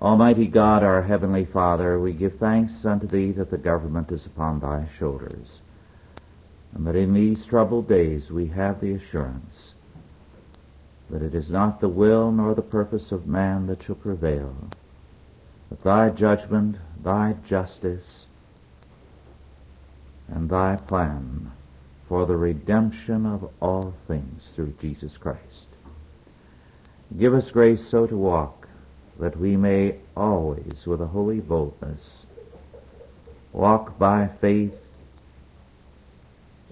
Almighty God, our heavenly Father, we give thanks unto thee that the government is upon thy shoulders, and that in these troubled days we have the assurance that it is not the will nor the purpose of man that shall prevail, but thy judgment, thy justice, and thy plan for the redemption of all things through Jesus Christ. Give us grace so to walk that we may always, with a holy boldness, walk by faith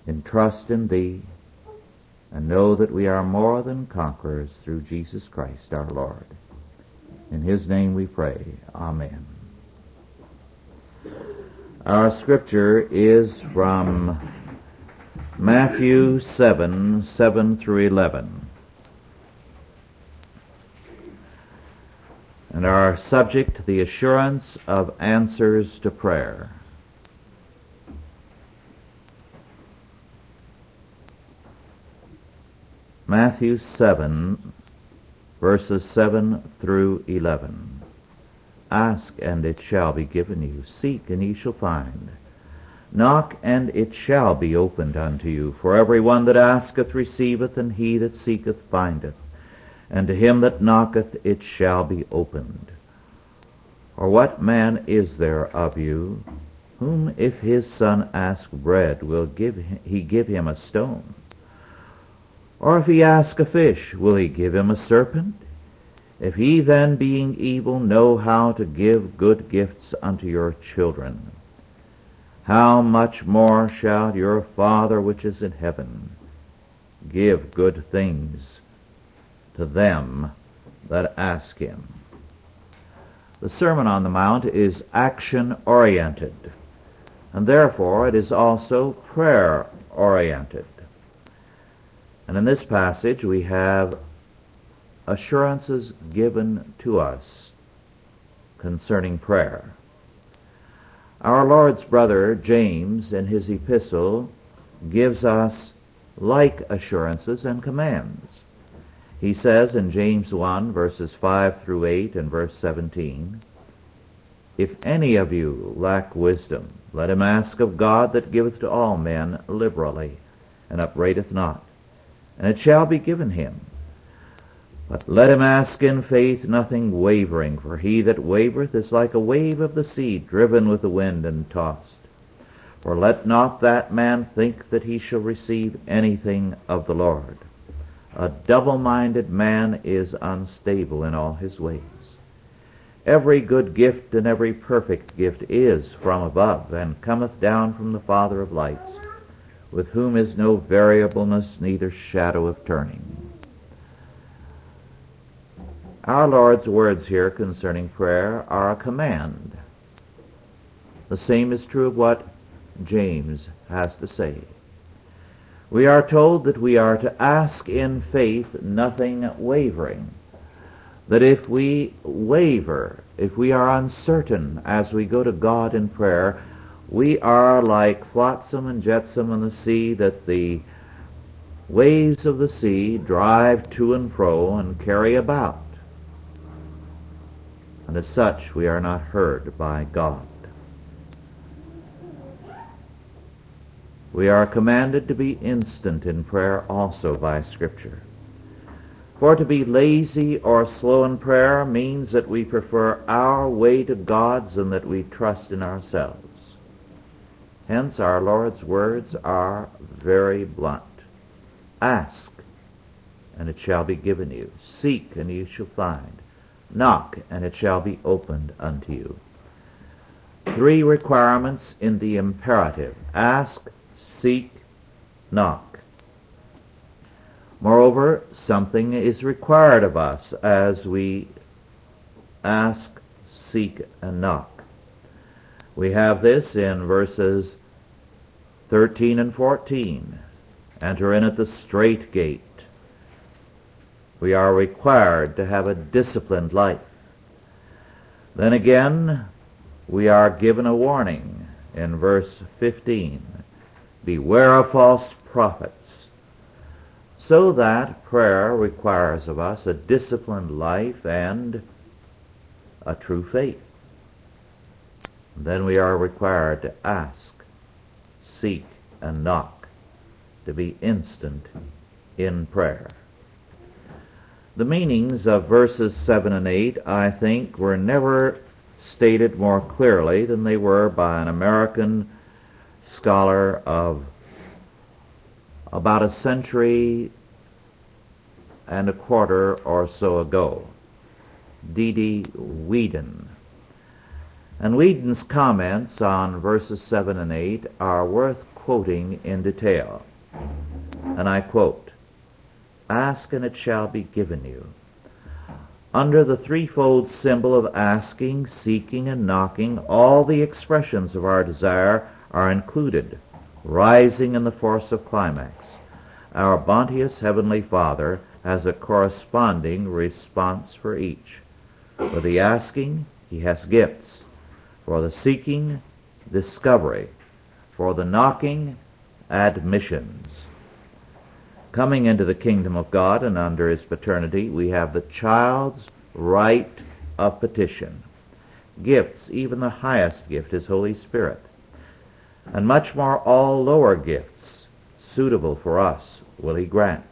in trust in Thee, and know that we are more than conquerors through Jesus Christ our Lord. In His name we pray. Amen. Our scripture is from Matthew 7, 7 through 11. And are subject to the assurance of answers to prayer. Matthew 7, verses 7 through 11. Ask, and it shall be given you. Seek, and ye shall find. Knock, and it shall be opened unto you. For every one that asketh receiveth, and he that seeketh findeth and to him that knocketh it shall be opened. Or what man is there of you, whom if his son ask bread, will give he give him a stone? Or if he ask a fish, will he give him a serpent? If ye then, being evil, know how to give good gifts unto your children, how much more shall your Father which is in heaven give good things to them that ask him. The Sermon on the Mount is action oriented, and therefore it is also prayer oriented. And in this passage we have assurances given to us concerning prayer. Our Lord's brother James in his epistle gives us like assurances and commands. He says in James 1, verses 5 through 8 and verse 17, If any of you lack wisdom, let him ask of God that giveth to all men liberally, and upbraideth not, and it shall be given him. But let him ask in faith, nothing wavering, for he that wavereth is like a wave of the sea, driven with the wind and tossed. For let not that man think that he shall receive anything of the Lord. A double-minded man is unstable in all his ways. Every good gift and every perfect gift is from above, and cometh down from the Father of lights, with whom is no variableness, neither shadow of turning. Our Lord's words here concerning prayer are a command. The same is true of what James has to say. We are told that we are to ask in faith, nothing wavering. That if we waver, if we are uncertain as we go to God in prayer, we are like flotsam and jetsam in the sea that the waves of the sea drive to and fro and carry about. And as such, we are not heard by God. We are commanded to be instant in prayer also by Scripture. For to be lazy or slow in prayer means that we prefer our way to God's and that we trust in ourselves. Hence our Lord's words are very blunt. Ask, and it shall be given you. Seek, and you shall find. Knock, and it shall be opened unto you. Three requirements in the imperative. Ask, seek, knock. Moreover, something is required of us as we ask, seek, and knock. We have this in verses 13 and 14. Enter in at the strait gate. We are required to have a disciplined life. Then again, we are given a warning in verse 15. Beware of false prophets. So that prayer requires of us a disciplined life and a true faith. Then we are required to ask, seek, and knock, to be instant in prayer. The meanings of verses 7 and 8, I think, were never stated more clearly than they were by an American scholar of about a century and a quarter or so ago, D.D. Whedon. And Whedon's comments on verses 7 and 8 are worth quoting in detail. And I quote, Ask and it shall be given you. Under the threefold symbol of asking, seeking, and knocking, all the expressions of our desire are included, rising in the force of climax. Our bounteous Heavenly Father has a corresponding response for each. For the asking, He has gifts. For the seeking, discovery. For the knocking, admissions. Coming into the kingdom of God and under his paternity, we have the child's right of petition. Gifts, even the highest gift, is Holy Spirit. And much more all lower gifts, suitable for us, will he grant.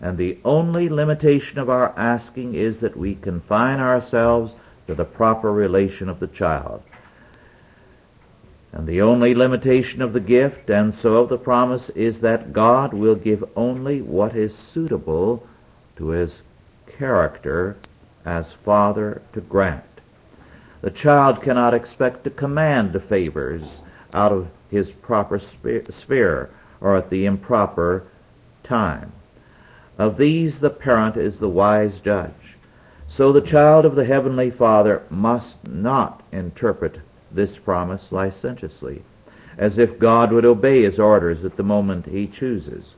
And the only limitation of our asking is that we confine ourselves to the proper relation of the child. And the only limitation of the gift, and so of the promise, is that God will give only what is suitable to his character as Father to grant. The child cannot expect to command favors out of his proper sphere or at the improper time. Of these the parent is the wise judge. So the child of the Heavenly Father must not interpret this promise licentiously, as if God would obey his orders at the moment he chooses.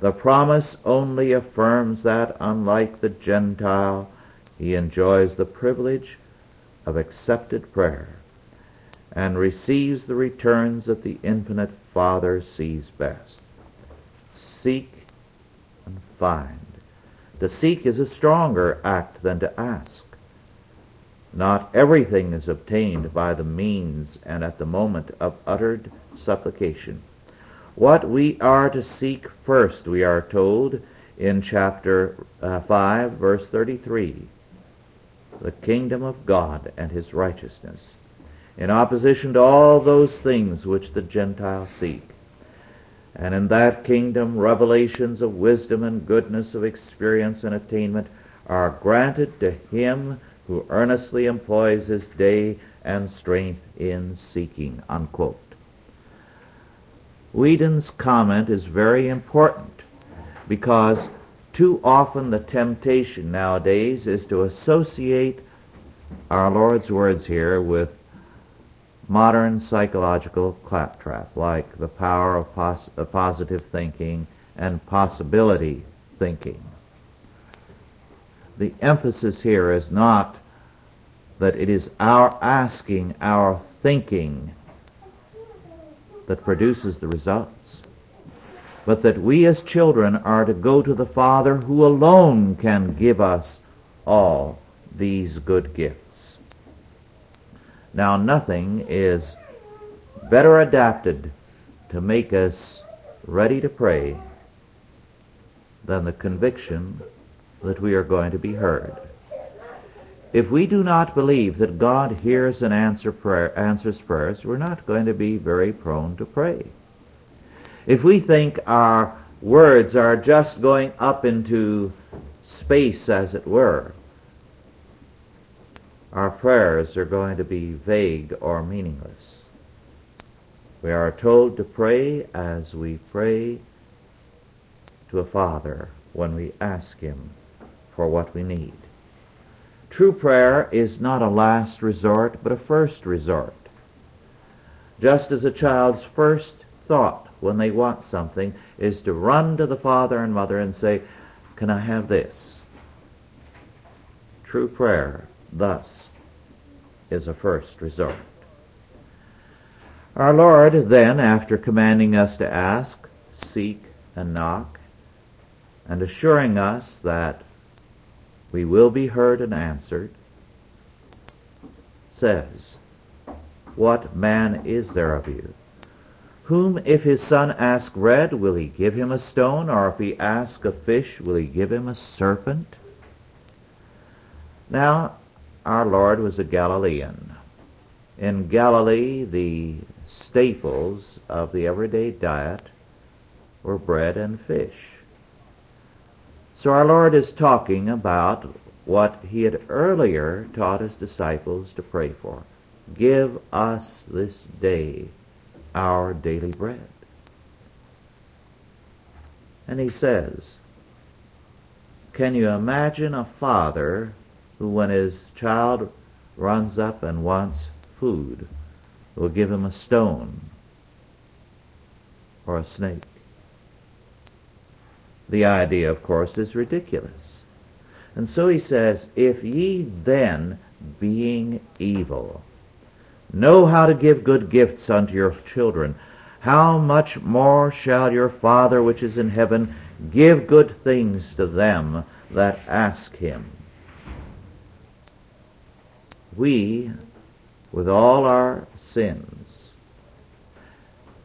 The promise only affirms that, unlike the Gentile, he enjoys the privilege of accepted prayer and receives the returns that the infinite Father sees best. Seek and find. To seek is a stronger act than to ask. Not everything is obtained by the means and at the moment of uttered supplication. What we are to seek first, we are told in chapter uh, 5, verse 33 the kingdom of God and his righteousness, in opposition to all those things which the Gentiles seek. And in that kingdom, revelations of wisdom and goodness of experience and attainment are granted to him who earnestly employs his day and strength in seeking. Unquote. Whedon's comment is very important because too often the temptation nowadays is to associate our Lord's words here with modern psychological claptrap, like the power of, pos- of positive thinking and possibility thinking the emphasis here is not that it is our asking, our thinking that produces the results, but that we as children are to go to the Father who alone can give us all these good gifts. Now, nothing is better adapted to make us ready to pray than the conviction that we are going to be heard. If we do not believe that God hears and answer prayer, answers prayers, we're not going to be very prone to pray. If we think our words are just going up into space, as it were, our prayers are going to be vague or meaningless. We are told to pray as we pray to a Father when we ask Him for what we need. True prayer is not a last resort, but a first resort. Just as a child's first thought when they want something is to run to the father and mother and say, Can I have this? True prayer, thus, is a first resort. Our Lord then, after commanding us to ask, seek, and knock, and assuring us that we will be heard and answered, says, What man is there of you? Whom if his son ask bread, will he give him a stone? Or if he ask a fish, will he give him a serpent? Now, our Lord was a Galilean. In Galilee, the staples of the everyday diet were bread and fish. So our Lord is talking about what he had earlier taught his disciples to pray for. Give us this day our daily bread. And he says, Can you imagine a father who, when his child runs up and wants food, will give him a stone or a snake? The idea, of course, is ridiculous. And so he says, If ye then, being evil, know how to give good gifts unto your children, how much more shall your Father which is in heaven give good things to them that ask him? We, with all our sins,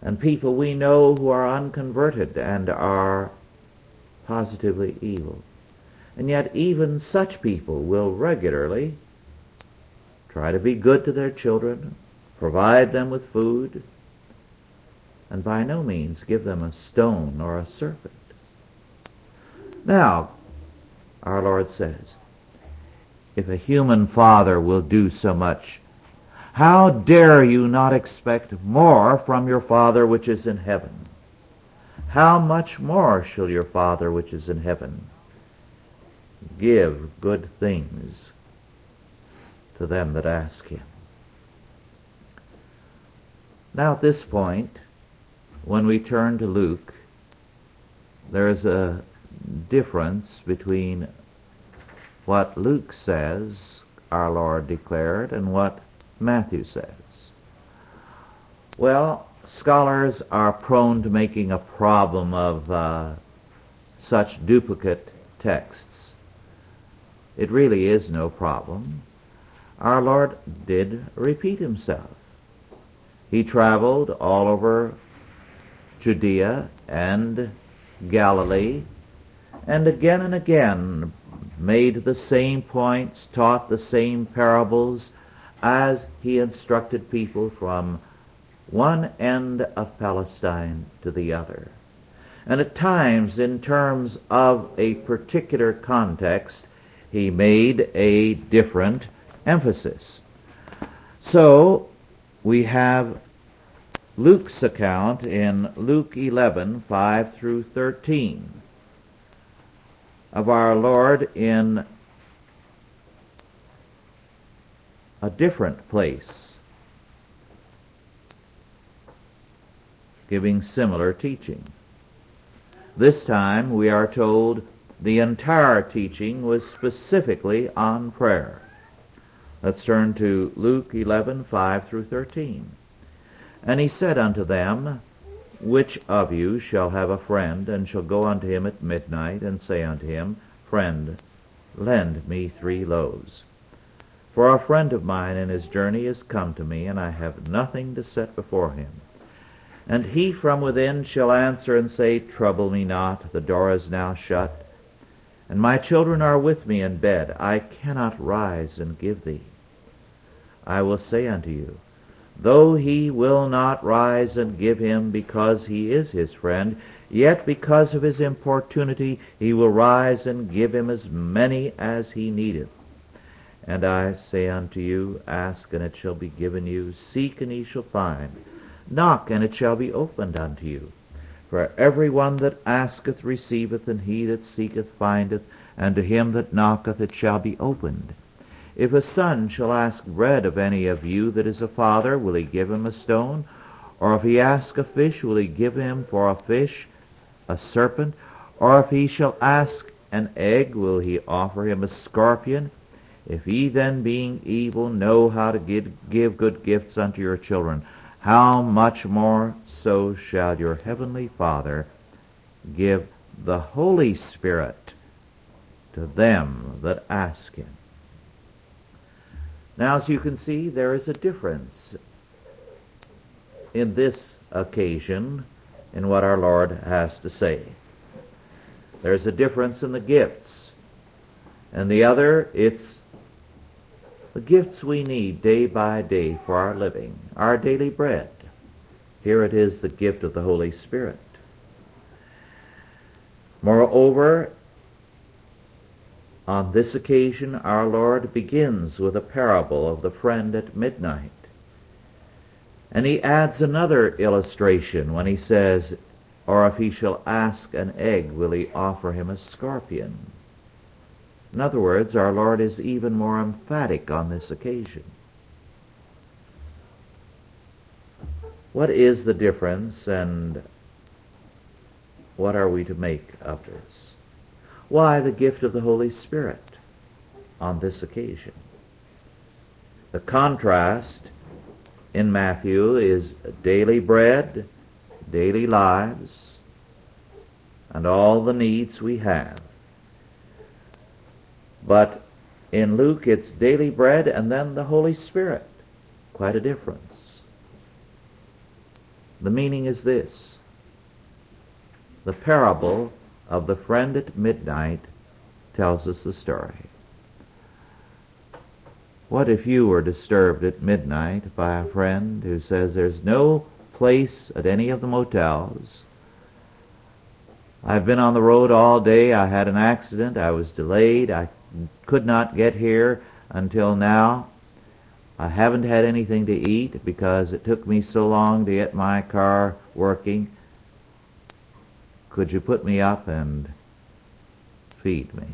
and people we know who are unconverted and are positively evil, and yet even such people will regularly try to be good to their children, provide them with food, and by no means give them a stone or a serpent. Now, our Lord says, if a human father will do so much, how dare you not expect more from your Father which is in heaven? How much more shall your Father which is in heaven give good things to them that ask him. Now, at this point, when we turn to Luke, there is a difference between what Luke says our Lord declared and what Matthew says. Well, scholars are prone to making a problem of uh, such duplicate texts. It really is no problem. Our Lord did repeat himself. He traveled all over Judea and Galilee, and again and again made the same points, taught the same parables as he instructed people from one end of Palestine to the other. And at times, in terms of a particular context, he made a different emphasis. So we have Luke's account in Luke 11, 5 through 13 of our Lord in a different place, giving similar teaching. This time we are told the entire teaching was specifically on prayer. Let's turn to Luke 11, 5 through 13. And he said unto them, Which of you shall have a friend, and shall go unto him at midnight, and say unto him, Friend, lend me three loaves. For a friend of mine in his journey is come to me, and I have nothing to set before him. And he from within shall answer and say, Trouble me not, the door is now shut, and my children are with me in bed. I cannot rise and give thee. I will say unto you, though he will not rise and give him because he is his friend, yet because of his importunity he will rise and give him as many as he needeth. And I say unto you, Ask, and it shall be given you. Seek, and ye shall find. Knock, and it shall be opened unto you. For every one that asketh receiveth, and he that seeketh findeth, and to him that knocketh it shall be opened. If a son shall ask bread of any of you that is a father, will he give him a stone? Or if he ask a fish, will he give him for a fish a serpent? Or if he shall ask an egg, will he offer him a scorpion? If ye then, being evil, know how to give, give good gifts unto your children, how much more so shall your heavenly Father give the Holy Spirit to them that ask him. Now, as you can see, there is a difference in this occasion in what our Lord has to say. There's a difference in the gifts. And the other, it's the gifts we need day by day for our living, our daily bread. Here it is the gift of the Holy Spirit. Moreover, on this occasion, our Lord begins with a parable of the friend at midnight. And he adds another illustration when he says, Or if he shall ask an egg, will he offer him a scorpion? In other words, our Lord is even more emphatic on this occasion. What is the difference and what are we to make of this? Why the gift of the Holy Spirit on this occasion? The contrast in Matthew is daily bread, daily lives, and all the needs we have. But in Luke, it's daily bread and then the Holy Spirit. Quite a difference. The meaning is this the parable of the friend at midnight tells us the story. What if you were disturbed at midnight by a friend who says there's no place at any of the motels? I've been on the road all day. I had an accident. I was delayed. I could not get here until now. I haven't had anything to eat because it took me so long to get my car working. Could you put me up and feed me?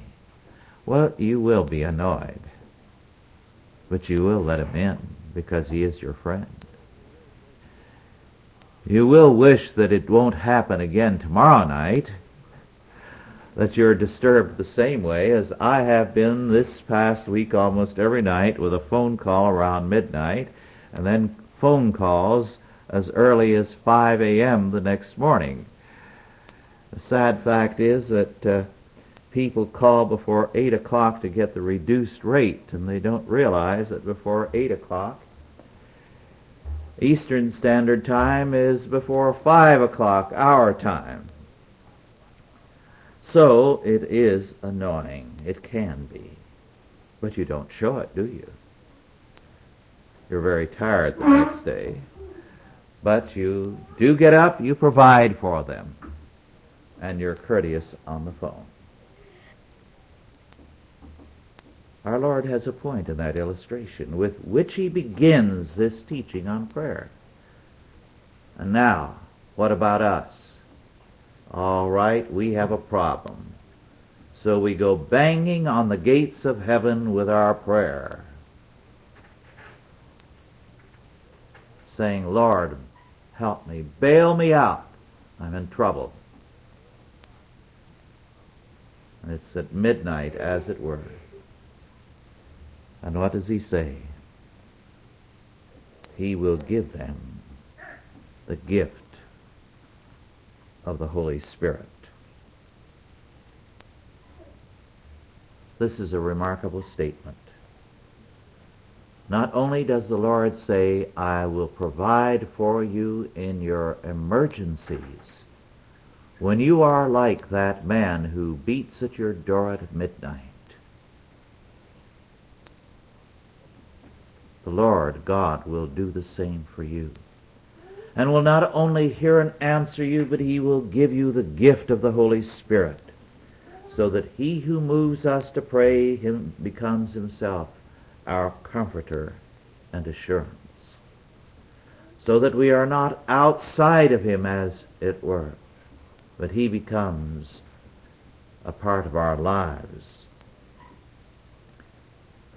Well, you will be annoyed, but you will let him in because he is your friend. You will wish that it won't happen again tomorrow night that you're disturbed the same way as I have been this past week almost every night with a phone call around midnight and then phone calls as early as 5 a.m. the next morning. The sad fact is that uh, people call before 8 o'clock to get the reduced rate, and they don't realize that before 8 o'clock, Eastern Standard Time is before 5 o'clock our time. So it is annoying. It can be. But you don't show it, do you? You're very tired the next day. But you do get up, you provide for them, and you're courteous on the phone. Our Lord has a point in that illustration with which he begins this teaching on prayer. And now, what about us? All right, we have a problem. So we go banging on the gates of heaven with our prayer, saying, Lord, help me, bail me out. I'm in trouble. And it's at midnight, as it were. And what does he say? He will give them the gift of the Holy Spirit. This is a remarkable statement. Not only does the Lord say, I will provide for you in your emergencies, when you are like that man who beats at your door at midnight, the Lord God will do the same for you and will not only hear and answer you, but he will give you the gift of the Holy Spirit, so that he who moves us to pray him becomes himself our comforter and assurance, so that we are not outside of him, as it were, but he becomes a part of our lives.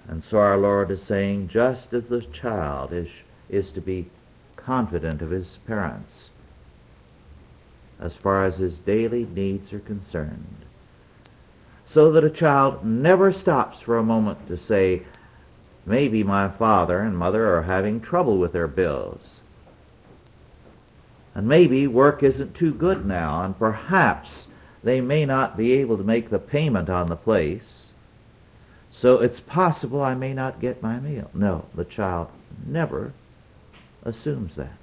And so our Lord is saying, just as the child is, is to be confident of his parents as far as his daily needs are concerned. So that a child never stops for a moment to say, maybe my father and mother are having trouble with their bills. And maybe work isn't too good now, and perhaps they may not be able to make the payment on the place. So it's possible I may not get my meal. No, the child never assumes that.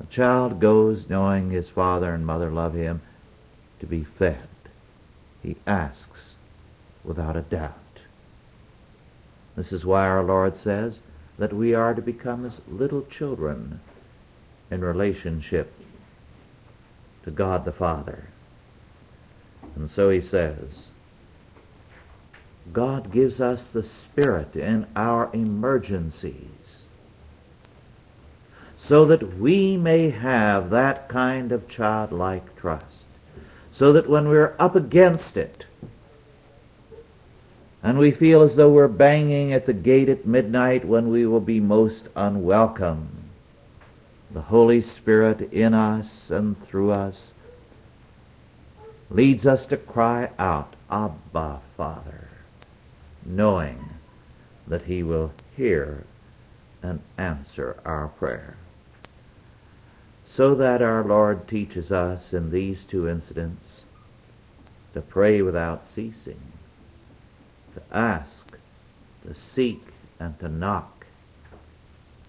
The child goes knowing his father and mother love him to be fed. He asks without a doubt. This is why our Lord says that we are to become as little children in relationship to God the Father. And so he says, God gives us the Spirit in our emergencies so that we may have that kind of childlike trust. So that when we're up against it, and we feel as though we're banging at the gate at midnight when we will be most unwelcome, the Holy Spirit in us and through us leads us to cry out, Abba, Father, knowing that He will hear and answer our prayer. So that our Lord teaches us in these two incidents to pray without ceasing, to ask, to seek, and to knock.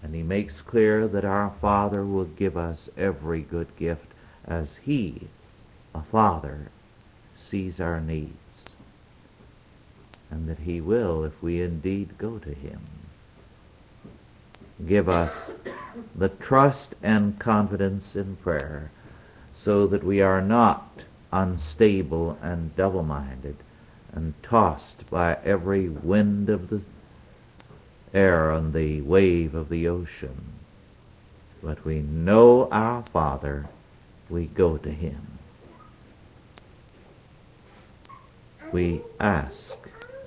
And He makes clear that our Father will give us every good gift as He, a Father, sees our needs, and that He will, if we indeed go to Him, give us the trust and confidence in prayer so that we are not unstable and double-minded and tossed by every wind of the air and the wave of the ocean. But we know our Father, we go to Him. We ask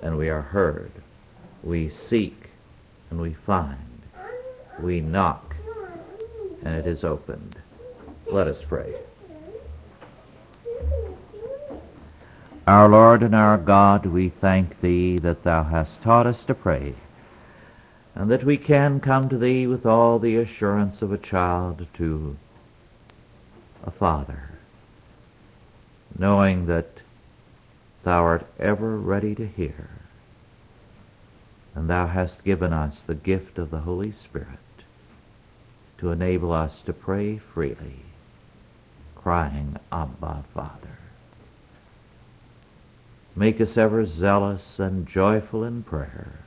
and we are heard. We seek and we find. We knock and it is opened. Let us pray. Our Lord and our God, we thank Thee that Thou hast taught us to pray, and that we can come to Thee with all the assurance of a child to a father, knowing that Thou art ever ready to hear, and Thou hast given us the gift of the Holy Spirit to enable us to pray freely, crying, Abba, Father. Make us ever zealous and joyful in prayer,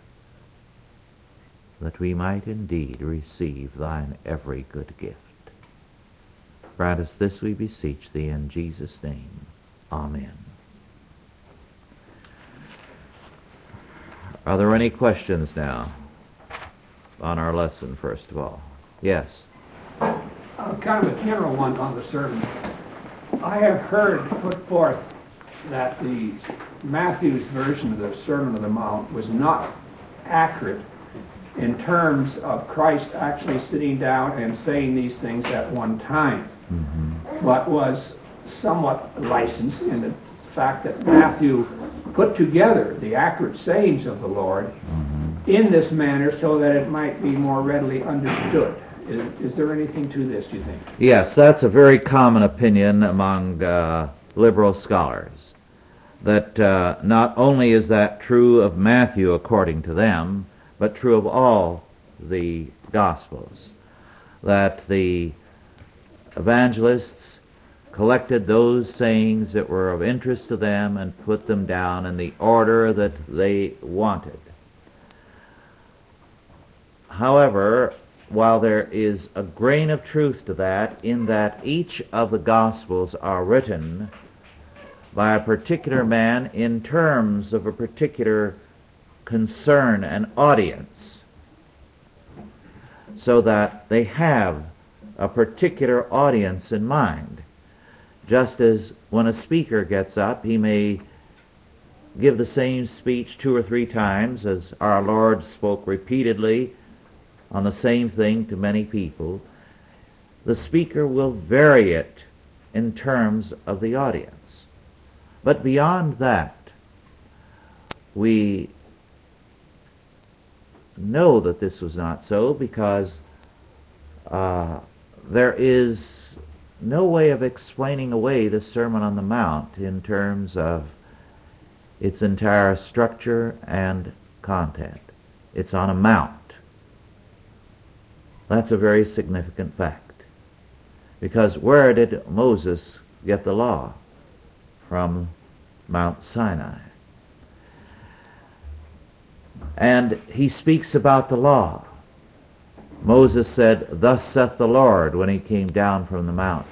that we might indeed receive thine every good gift. Grant us this, we beseech thee, in Jesus' name. Amen. Are there any questions now on our lesson, first of all? Yes. Uh, kind of a general one on the sermon. I have heard put forth that the Matthew's version of the Sermon on the Mount was not accurate in terms of Christ actually sitting down and saying these things at one time, mm-hmm. but was somewhat licensed in the fact that Matthew put together the accurate sayings of the Lord mm-hmm. in this manner so that it might be more readily understood. Is, is, there anything to this, do you think? Yes, that's a very common opinion among uh, liberal scholars. That uh, not only is that true of Matthew according to them, but true of all the Gospels. That the evangelists collected those sayings that were of interest to them and put them down in the order that they wanted. However, while there is a grain of truth to that, in that each of the Gospels are written by a particular man in terms of a particular concern and audience, so that they have a particular audience in mind. Just as when a speaker gets up, he may give the same speech two or three times, as our Lord spoke repeatedly on the same thing to many people, the speaker will vary it in terms of the audience. But beyond that, we know that this was not so because uh, there is no way of explaining away the Sermon on the Mount in terms of its entire structure and content. It's on a mount. That's a very significant fact. Because where did Moses get the law? From Mount Sinai. And he speaks about the law. Moses said, Thus saith the Lord, when he came down from the mount.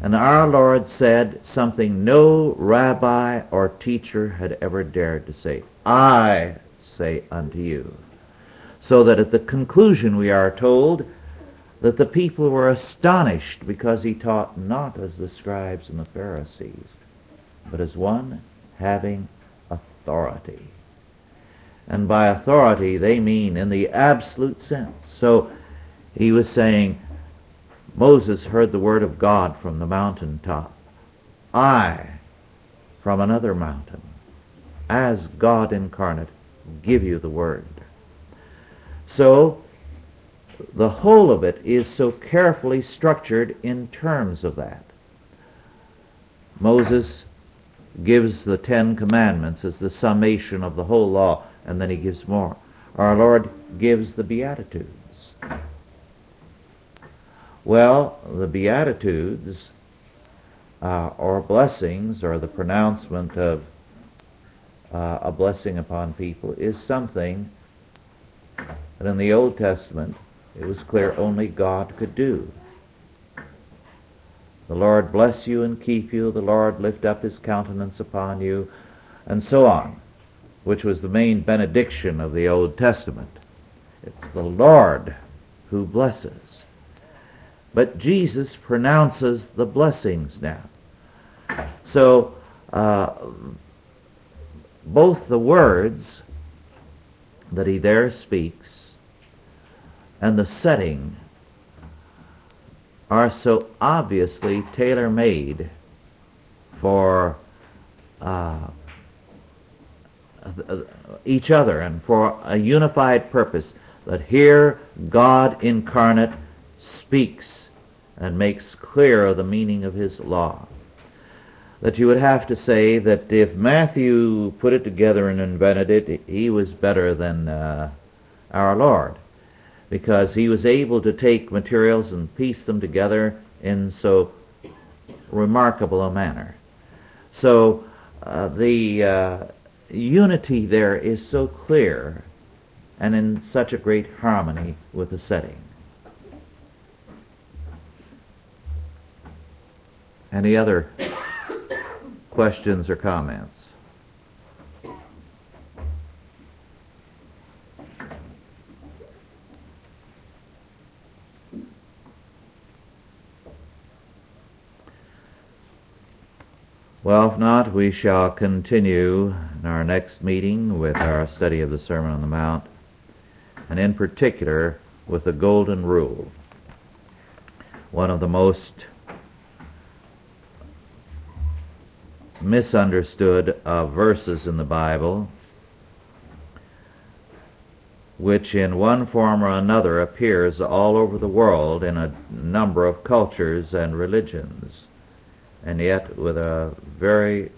And our Lord said something no rabbi or teacher had ever dared to say. I say unto you. So that at the conclusion we are told that the people were astonished because he taught not as the scribes and the Pharisees, but as one having authority. And by authority they mean in the absolute sense. So he was saying, Moses heard the word of God from the mountain top. I, from another mountain, as God incarnate, give you the word. So, the whole of it is so carefully structured in terms of that. Moses gives the Ten Commandments as the summation of the whole law, and then he gives more. Our Lord gives the Beatitudes. Well, the Beatitudes uh, or blessings or the pronouncement of uh, a blessing upon people is something that in the Old Testament it was clear only God could do. The Lord bless you and keep you, the Lord lift up his countenance upon you, and so on, which was the main benediction of the Old Testament. It's the Lord who blesses. But Jesus pronounces the blessings now. So, uh, both the words that he there speaks and the setting are so obviously tailor made for uh, each other and for a unified purpose that here God incarnate speaks and makes clear the meaning of his law. That you would have to say that if Matthew put it together and invented it, he was better than uh, our Lord because he was able to take materials and piece them together in so remarkable a manner. So uh, the uh, unity there is so clear and in such a great harmony with the setting. Any other questions or comments? Well, if not, we shall continue in our next meeting with our study of the Sermon on the Mount, and in particular with the Golden Rule, one of the most misunderstood uh, verses in the Bible, which in one form or another appears all over the world in a number of cultures and religions and yet with a very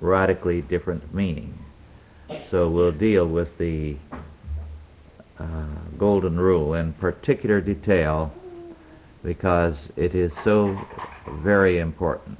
radically different meaning. So we'll deal with the uh, golden rule in particular detail because it is so very important.